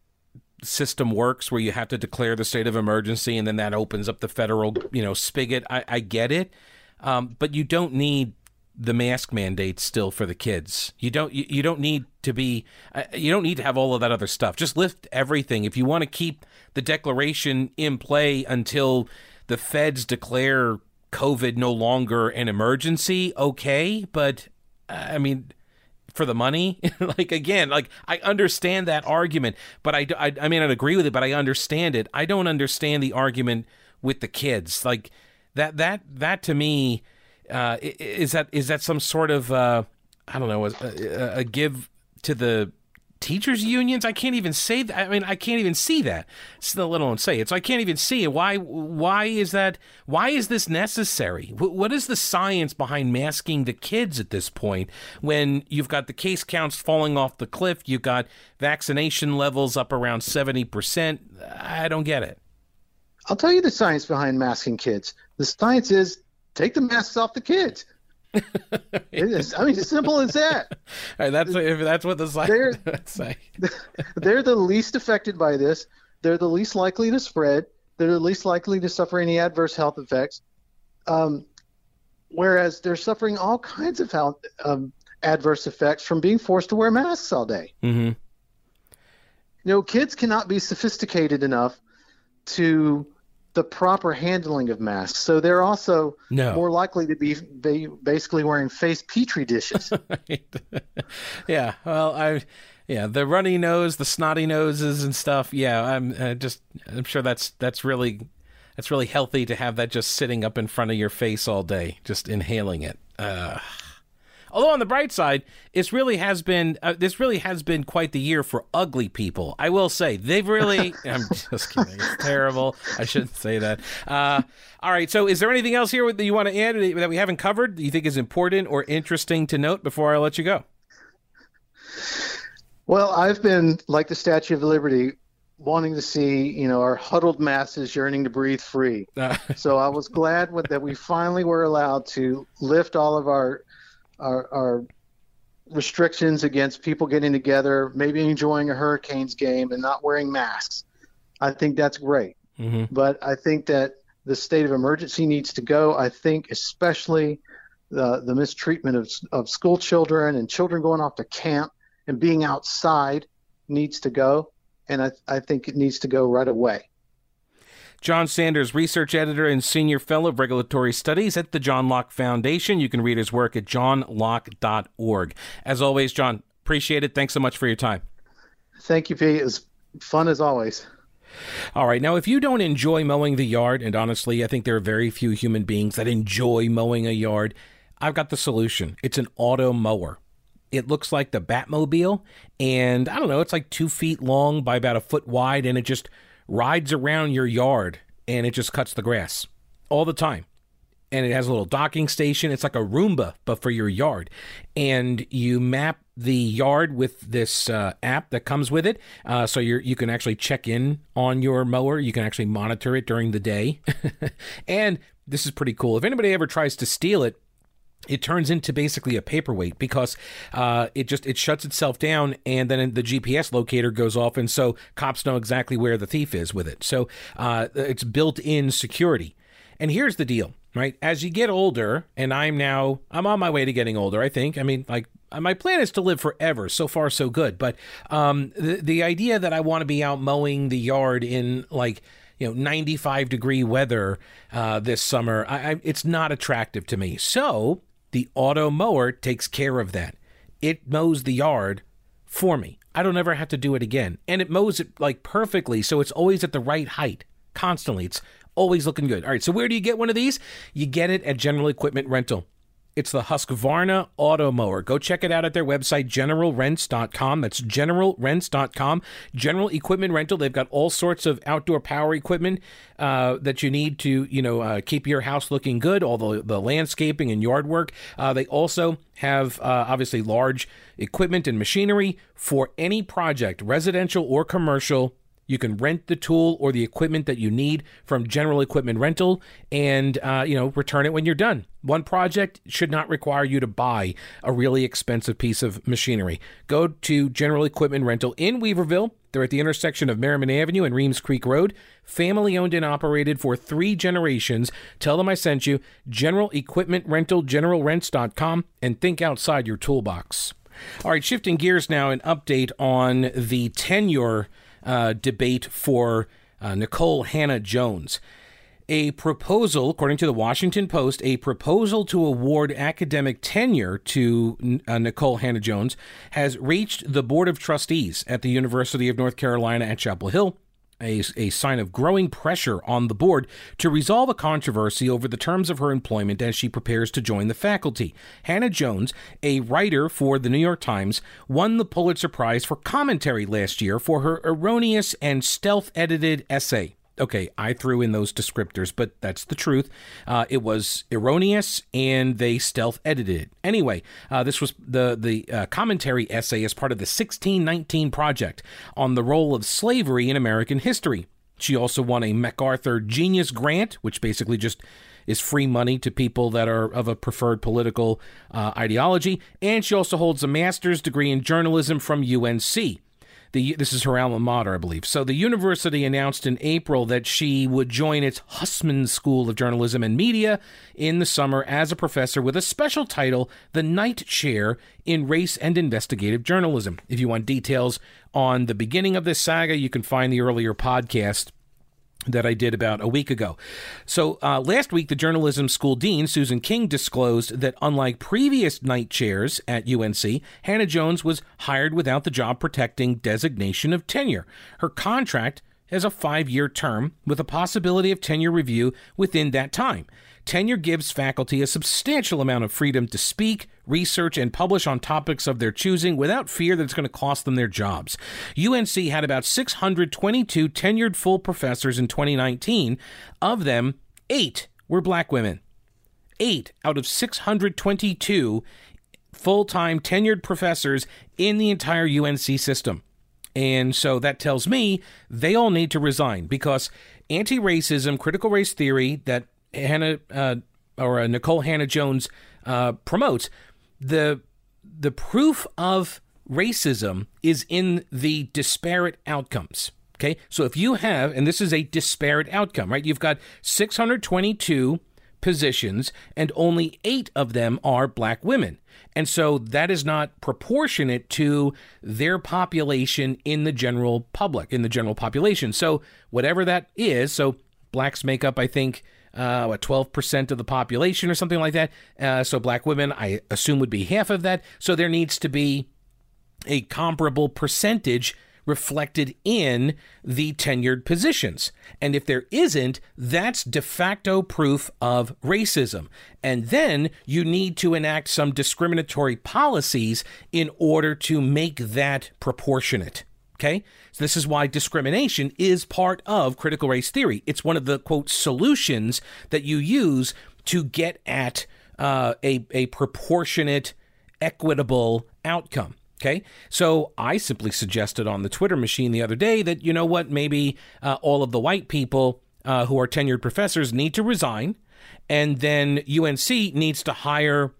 system works, where you have to declare the state of emergency, and then that opens up the federal, you know, spigot. I, I get it, um, but you don't need the mask mandate still for the kids. You don't you, you don't need to be uh, you don't need to have all of that other stuff. Just lift everything. If you want to keep the declaration in play until the feds declare COVID no longer an emergency, okay, but I mean for the money? Like again like i understand that argument but I, I i mean i agree with it but i understand it. I don't understand the argument with the kids. Like that that that to me uh, is that is that some sort of uh, I don't know a, a, give to the teachers unions? I can't even say that. I mean, I can't even see that. Still, let alone say it. So I can't even see it. Why? Why is that? Why is this necessary? what is the science behind masking the kids at this point? When you've got the case counts falling off the cliff, you've got vaccination levels up around seventy percent. I don't get it. I'll tell you the science behind masking kids. The science is take the masks off the kids. Is, I mean, as simple as that. Right, that's if that's what the they're, say. they're the least affected by this. They're the least likely to spread. They're the least likely to suffer any adverse health effects. Um, whereas they're suffering all kinds of health, um, adverse effects from being forced to wear masks all day. Mm-hmm. You know, kids cannot be sophisticated enough to the proper handling of masks. So they're also no. more likely to be, basically wearing face petri dishes. yeah. Well, I yeah, the runny nose, the snotty noses and stuff. Yeah, I'm uh, just I'm sure that's that's really that's really healthy to have that just sitting up in front of your face all day, just inhaling it. Uh Although on the bright side, this really has been uh, this really has been quite the year for ugly people. I will say they've really. I'm just kidding. It's terrible. I shouldn't say that. Uh, all right. So, is there anything else here that you want to add that we haven't covered that you think is important or interesting to note before I let you go? Well, I've been like the Statue of Liberty, wanting to see you know our huddled masses yearning to breathe free. so I was glad with, that we finally were allowed to lift all of our our, our restrictions against people getting together, maybe enjoying a Hurricanes game and not wearing masks. I think that's great. Mm-hmm. But I think that the state of emergency needs to go. I think especially the, the mistreatment of, of school children and children going off to camp and being outside needs to go. And I, I think it needs to go right away. Jon Sanders, research editor and senior fellow of regulatory studies at the Jon Locke Foundation. You can read his work at johnlocke.org. As always, John, appreciate it. Thanks so much for your time. Thank you, Pete. It was fun as always. All right. Now, if you don't enjoy mowing the yard, and honestly, I think there are very few human beings that enjoy mowing a yard, I've got the solution. It's an auto mower. It looks like the Batmobile, and I don't know, it's like two feet long by about a foot wide, and it just rides around your yard and it just cuts the grass all the time. And it has a little docking station. It's like a Roomba, but for your yard. And you map the yard with this uh, app that comes with it. Uh, so you you can actually check in on your mower. You can actually monitor it during the day. and this is pretty cool. If anybody ever tries to steal it, it turns into basically a paperweight because uh, it just it shuts itself down and then the GPS locator goes off and so cops know exactly where the thief is with it. So uh, it's built-in security. And here's the deal, right? As you get older, and I'm now I'm on my way to getting older. I think. I mean, like my plan is to live forever. So far, so good. But um, the the idea that I want to be out mowing the yard in like you know 95 degree weather uh, this summer, I, I, it's not attractive to me. So the auto mower takes care of that. It mows the yard for me. I don't ever have to do it again. And it mows it like perfectly, so it's always at the right height. Constantly. It's always looking good. All right, so where do you get one of these? You get it at General Equipment Rental. It's the Husqvarna auto mower. Go check it out at their website, generalrents.com. That's generalrents.com. General equipment rental. They've got all sorts of outdoor power equipment uh, that you need to, you know, uh, keep your house looking good, all the, the landscaping and yard work. Uh, they also have uh, obviously large equipment and machinery for any project, residential or commercial you can rent the tool or the equipment that you need from General Equipment Rental, and uh, you know return it when you're done. One project should not require you to buy a really expensive piece of machinery. Go to General Equipment Rental in Weaverville. They're at the intersection of Merrimon Avenue and Reems Creek Road. Family owned and operated for three generations. Tell them I sent you. General Equipment Rental, generalrents.com, and think outside your toolbox. All right, shifting gears now, an update on the tenure uh, debate for uh, Nikole Hannah Jones. A proposal, according to the Washington Post, a proposal to award academic tenure to uh, Nikole Hannah Jones has reached the Board of Trustees at the University of North Carolina at Chapel Hill a, a sign of growing pressure on the board to resolve a controversy over the terms of her employment as she prepares to join the faculty. Hannah Jones, a writer for the New York Times, won the Pulitzer Prize for commentary last year for her erroneous and stealth edited essay okay, I threw in those descriptors, but that's the truth. Uh, it was erroneous, and they stealth edited it. Anyway, uh, this was the the uh, commentary essay as part of the 1619 project on the role of slavery in American history. She also won a MacArthur Genius Grant, which basically just is free money to people that are of a preferred political uh, ideology, and she also holds a master's degree in journalism from UNC. The, this is her alma mater, I believe. So the university announced in April that she would join its Hussman School of Journalism and Media in the summer as a professor with a special title, the Knight Chair in Race and Investigative Journalism. If you want details on the beginning of this saga, you can find the earlier podcast that I did about a week ago. So, uh, last week, the journalism school dean, Susan King, disclosed that unlike previous Knight chairs at UNC, Hannah Jones was hired without the job protecting designation of tenure. Her contract has a five year term with a possibility of tenure review within that time. Tenure gives faculty a substantial amount of freedom to speak, research, and publish on topics of their choosing without fear that it's going to cost them their jobs. UNC had about 622 tenured full professors in 2019. Of them, eight were black women. Eight out of 622 full time tenured professors in the entire UNC system. And so that tells me they all need to resign because anti racism, critical race theory that Hannah uh, or uh, Nikole Hannah Jones uh, promotes, the the proof of racism is in the disparate outcomes. Okay, so if you have, and this is a disparate outcome, right? You've got 622 positions, and only eight of them are black women. And so that is not proportionate to their population in the general public, in the general population. So, whatever that is, so blacks make up, I think, uh, what, 12% of the population or something like that. Uh, so black women, I assume, would be half of that. So there needs to be a comparable percentage reflected in the tenured positions. And if there isn't, that's de facto proof of racism. And then you need to enact some discriminatory policies in order to make that proportionate. Okay? So this is why discrimination is part of critical race theory. It's one of the quote solutions that you use to get at uh, a, a proportionate, equitable outcome. Okay. So I simply suggested on the Twitter machine the other day that, you know what, maybe uh, all of the white people uh, who are tenured professors need to resign. And then UNC needs to hire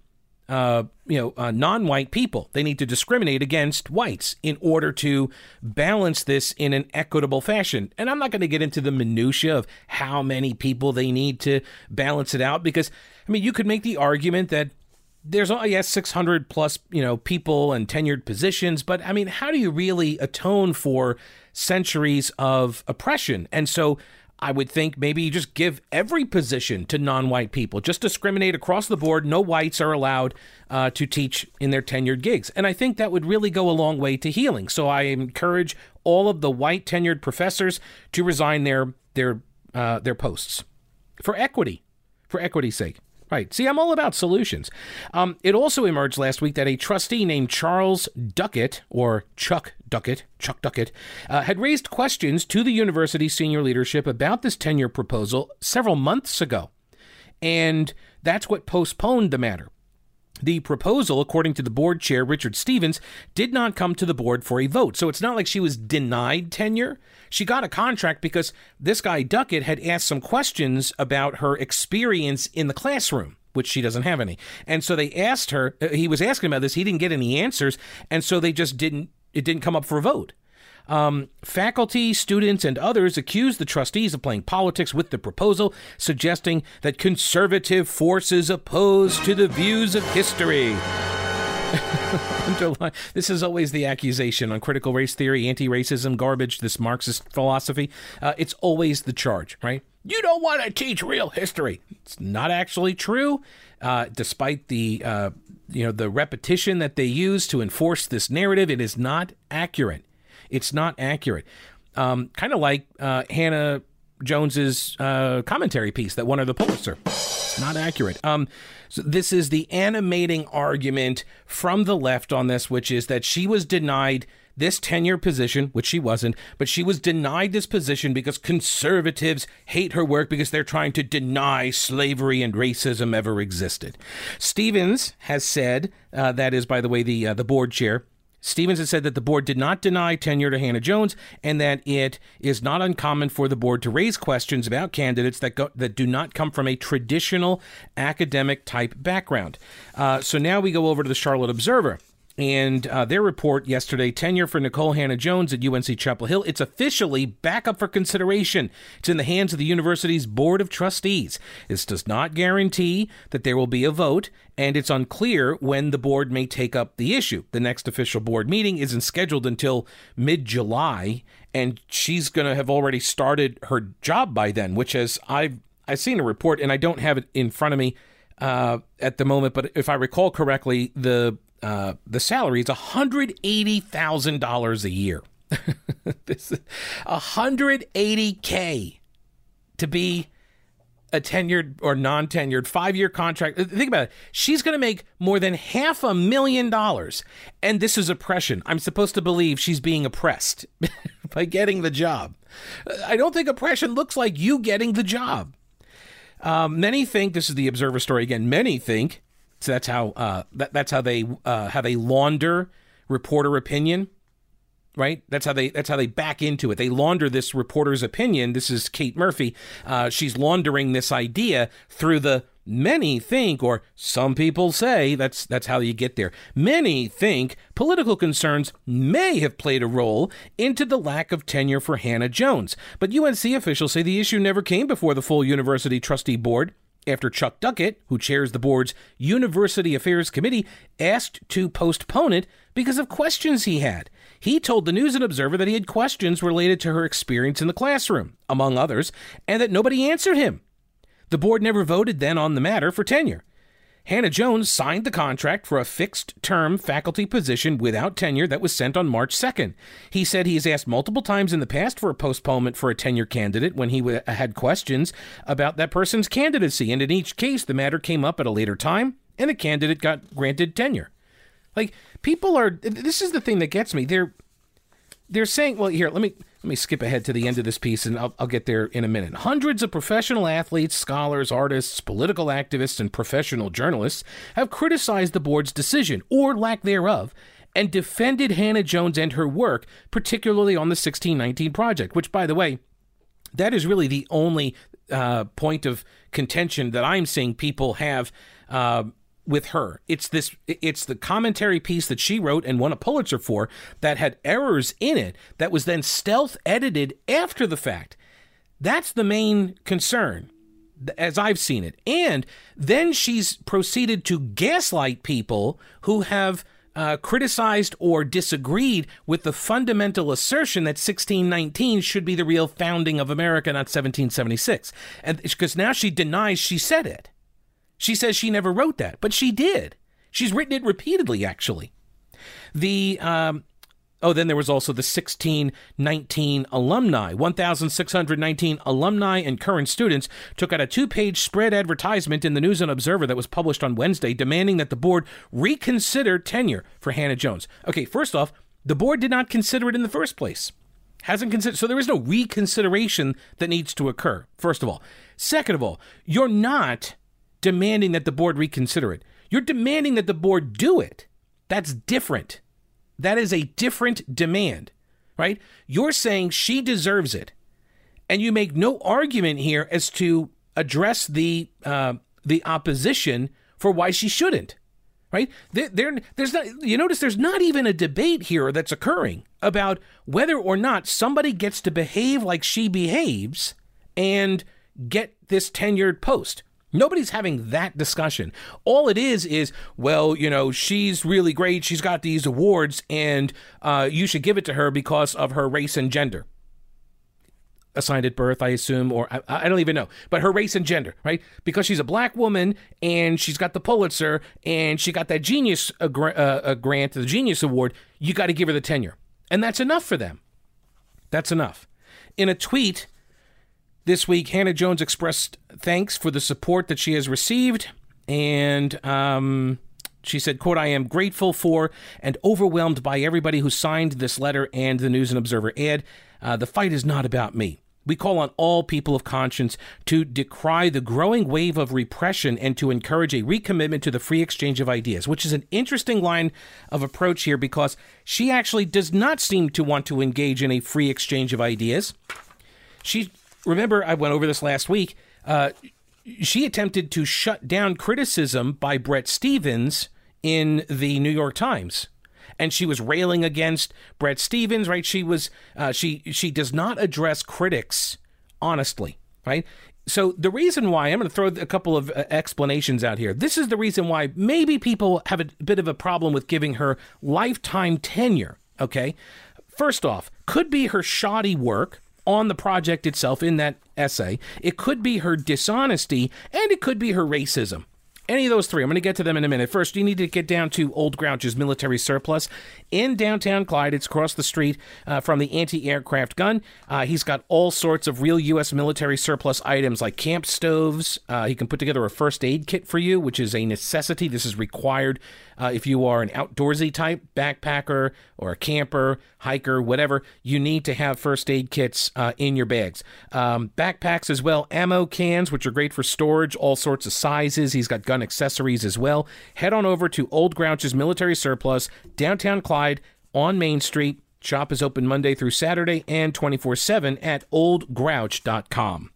uh, you know, uh, non-white people. They need to discriminate against whites in order to balance this in an equitable fashion. And I'm not going to get into the minutia of how many people they need to balance it out because, I mean, you could make the argument that there's oh yes 600 plus you know people and tenured positions but i mean how do you really atone for centuries of oppression and so I would think maybe just give every position to non white people, just discriminate across the board. No whites are allowed uh, to teach in their tenured gigs. And I think that would really go a long way to healing. So I encourage all of the white tenured professors to resign their, their, uh, their posts for equity, for equity's sake. Right. See, I'm all about solutions. Um, it also emerged last week that a trustee named Charles Duckett, or Chuck Duckett, Chuck Duckett, uh, had raised questions to the university senior leadership about this tenure proposal several months ago. And that's what postponed the matter. The proposal, according to the board chair, Richard Stevens, did not come to the board for a vote. So it's not like she was denied tenure. She got a contract because this guy, Duckett, had asked some questions about her experience in the classroom, which she doesn't have any. And so they asked her, uh, he was asking about this, he didn't get any answers. And so they just didn't, it didn't come up for a vote. Um, faculty, students, and others accused the trustees of playing politics with the proposal, suggesting that conservative forces opposed to the views of history. this is always the accusation on critical race theory, anti racism, garbage, this Marxist philosophy. Uh, it's always the charge, right? You don't want to teach real history. It's not actually true, uh, despite the. Uh, you know the repetition that they use to enforce this narrative it is not accurate it's not accurate. Um, kind of like uh, Hannah Jones's uh, commentary piece that won her the Pulitzer. It's not accurate. Um, so this is the animating argument from the left on this, which is that she was denied this tenure position, which she wasn't, but she was denied this position because conservatives hate her work because they're trying to deny slavery and racism ever existed. Stevens has said, uh, that is, by the way, the uh, the board chair Stevens has said that the board did not deny tenure to Hannah Jones and that it is not uncommon for the board to raise questions about candidates that go, that do not come from a traditional academic type background. Uh, so now we go over to the Charlotte Observer and uh, their report yesterday tenure for Nikole Hannah Jones at UNC Chapel Hill. It's officially back up for consideration. It's in the hands of the university's Board of Trustees. This does not guarantee that there will be a vote, and it's unclear when the board may take up the issue. The next official board meeting isn't scheduled until mid July, and she's going to have already started her job by then, which, as I've, I've seen a report, and I don't have it in front of me. Uh, at the moment, but if I recall correctly, the uh, the salary is $180,000 a year. this 180K to be a tenured or non tenured five year contract. Think about it. She's going to make more than half a million dollars. And this is oppression. I'm supposed to believe she's being oppressed by getting the job. I don't think oppression looks like you getting the job. Um, many think this is the Observer story again. Many think so that's how uh, that, that's how they uh, how they launder reporter opinion, right? That's how they that's how they back into it. They launder this reporter's opinion. This is Kate Murphy. Uh, she's laundering this idea through the many think or some people say that's that's how you get there. Many think political concerns may have played a role into the lack of tenure for Hannah Jones. But UNC officials say the issue never came before the full university trustee board after Chuck Duckett, who chairs the board's University Affairs Committee, asked to postpone it because of questions he had. He told the News and Observer that he had questions related to her experience in the classroom, among others, and that nobody answered him. The board never voted then on the matter for tenure. Hannah Jones signed the contract for a fixed term faculty position without tenure that was sent on March 2nd. He said he has asked multiple times in the past for a postponement for a tenure candidate when he w- had questions about that person's candidacy, and in each case, the matter came up at a later time and the candidate got granted tenure. Like, people are, this is the thing that gets me. They're, they're saying, well, here, let me let me skip ahead to the end of this piece and I'll, I'll, get there in a minute. Hundreds of professional athletes, scholars, artists, political activists, and professional journalists have criticized the board's decision, or lack thereof, and defended Hannah Jones and her work, particularly on the 1619 project, which, by the way, that is really the only uh, point of contention that I'm seeing people have. Uh, with her. It's this it's the commentary piece that she wrote and won a Pulitzer for that had errors in it that was then stealth edited after the fact. That's the main concern as I've seen it. And then she's proceeded to gaslight people who have uh, criticized or disagreed with the fundamental assertion that 1619 should be the real founding of America, not 1776. And because now she denies she said it. She says she never wrote that, but she did. She's written it repeatedly, actually. The um, Oh, then there was also the 1619 alumni. 1,619 alumni and current students took out a two page spread advertisement in the News and Observer that was published on Wednesday demanding that the board reconsider tenure for Hannah Jones. Okay, first off, the board did not consider it in the first place. Hasn't considered, so there is no reconsideration that needs to occur, first of all. Second of all, you're not demanding that the board reconsider it. You're demanding that the board do it. That's different. That is a different demand, right? You're saying she deserves it, and you make no argument here as to address the uh, the opposition for why she shouldn't. Right? There, there, there's not. You notice there's not even a debate here that's occurring about whether or not somebody gets to behave like she behaves and get this tenured post. Nobody's having that discussion. All it is is, well, you know, she's really great. She's got these awards, and uh, you should give it to her because of her race and gender. Assigned at birth, I assume, or I, I don't even know, but her race and gender, right? Because she's a black woman and she's got the Pulitzer and she got that genius uh, uh, grant, the Genius Award, you got to give her the tenure. And that's enough for them. That's enough. In a tweet, this week, Hannah Jones expressed thanks for the support that she has received, and um, she said, quote, I am grateful for and overwhelmed by everybody who signed this letter and the News and Observer ad. Uh, the fight is not about me. We call on all people of conscience to decry the growing wave of repression and to encourage a recommitment to the free exchange of ideas, which is an interesting line of approach here because she actually does not seem to want to engage in a free exchange of ideas. She remember, I went over this last week. Uh, she attempted to shut down criticism by Bret Stephens in the New York Times. And she was railing against Bret Stephens, right? She was uh, she she does not address critics honestly, right? So the reason why I'm going to throw a couple of uh, explanations out here. This is the reason why maybe people have a bit of a problem with giving her lifetime tenure. Okay, first off, could be her shoddy work on the project itself in that essay. It could be her dishonesty, and it could be her racism. Any of those three. I'm going to get to them in a minute. First, you need to get down to Old Grouch's military surplus in downtown Clyde. It's across the street uh, from the anti aircraft gun. Uh, he's got all sorts of real U.S. military surplus items like camp stoves. Uh, he can put together a first aid kit for you, which is a necessity. This is required uh, if you are an outdoorsy type backpacker or a camper, hiker, whatever, you need to have first aid kits uh, in your bags. Um, backpacks as well, ammo cans, which are great for storage, all sorts of sizes. He's got gun accessories as well. Head on over to Old Grouch's Military Surplus, downtown Clyde on Main Street. Shop is open Monday through Saturday and 24 7 at oldgrouch.com.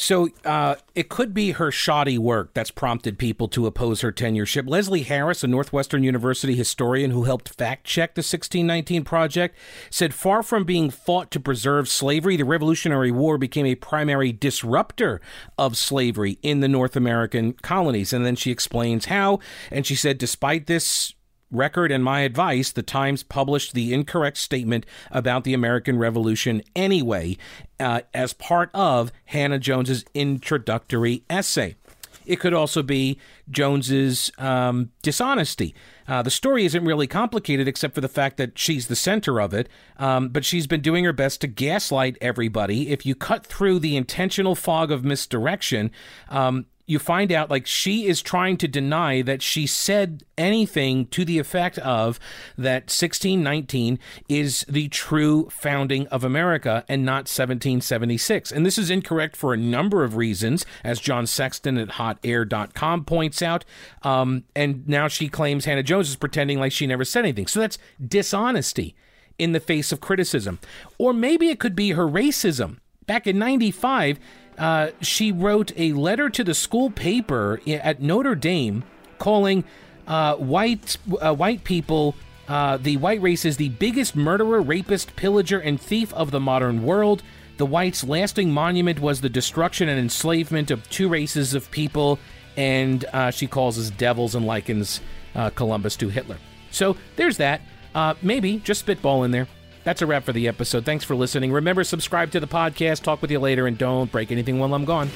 So uh, it could be her shoddy work that's prompted people to oppose her tenureship. Leslie Harris, a Northwestern University historian who helped fact check the 1619 Project, said far from being fought to preserve slavery, the Revolutionary War became a primary disruptor of slavery in the North American colonies. And then she explains how. And she said, despite this record and my advice, the Times published the incorrect statement about the American Revolution anyway, uh, as part of Hannah Jones's introductory essay. It could also be Jones's um, dishonesty. Uh, the story isn't really complicated except for the fact that she's the center of it, um, but she's been doing her best to gaslight everybody. If you cut through the intentional fog of misdirection, um, you find out like she is trying to deny that she said anything to the effect of that 1619 is the true founding of America and not 1776. And this is incorrect for a number of reasons, as John Sexton at hotair.com points out. Um, and now she claims Hannah Jones is pretending like she never said anything. So that's dishonesty in the face of criticism. Or maybe it could be her racism. Back in 95, uh, she wrote a letter to the school paper at Notre Dame calling uh, white uh, white people. Uh, the white race is the biggest murderer, rapist, pillager, and thief of the modern world. The whites' lasting monument was the destruction and enslavement of two races of people, and uh, she calls us devils and likens Columbus to Hitler. So there's that. maybe just spitball in there. That's a wrap for the episode. Thanks for listening. Remember, subscribe to the podcast. Talk with you later, and don't break anything while I'm gone.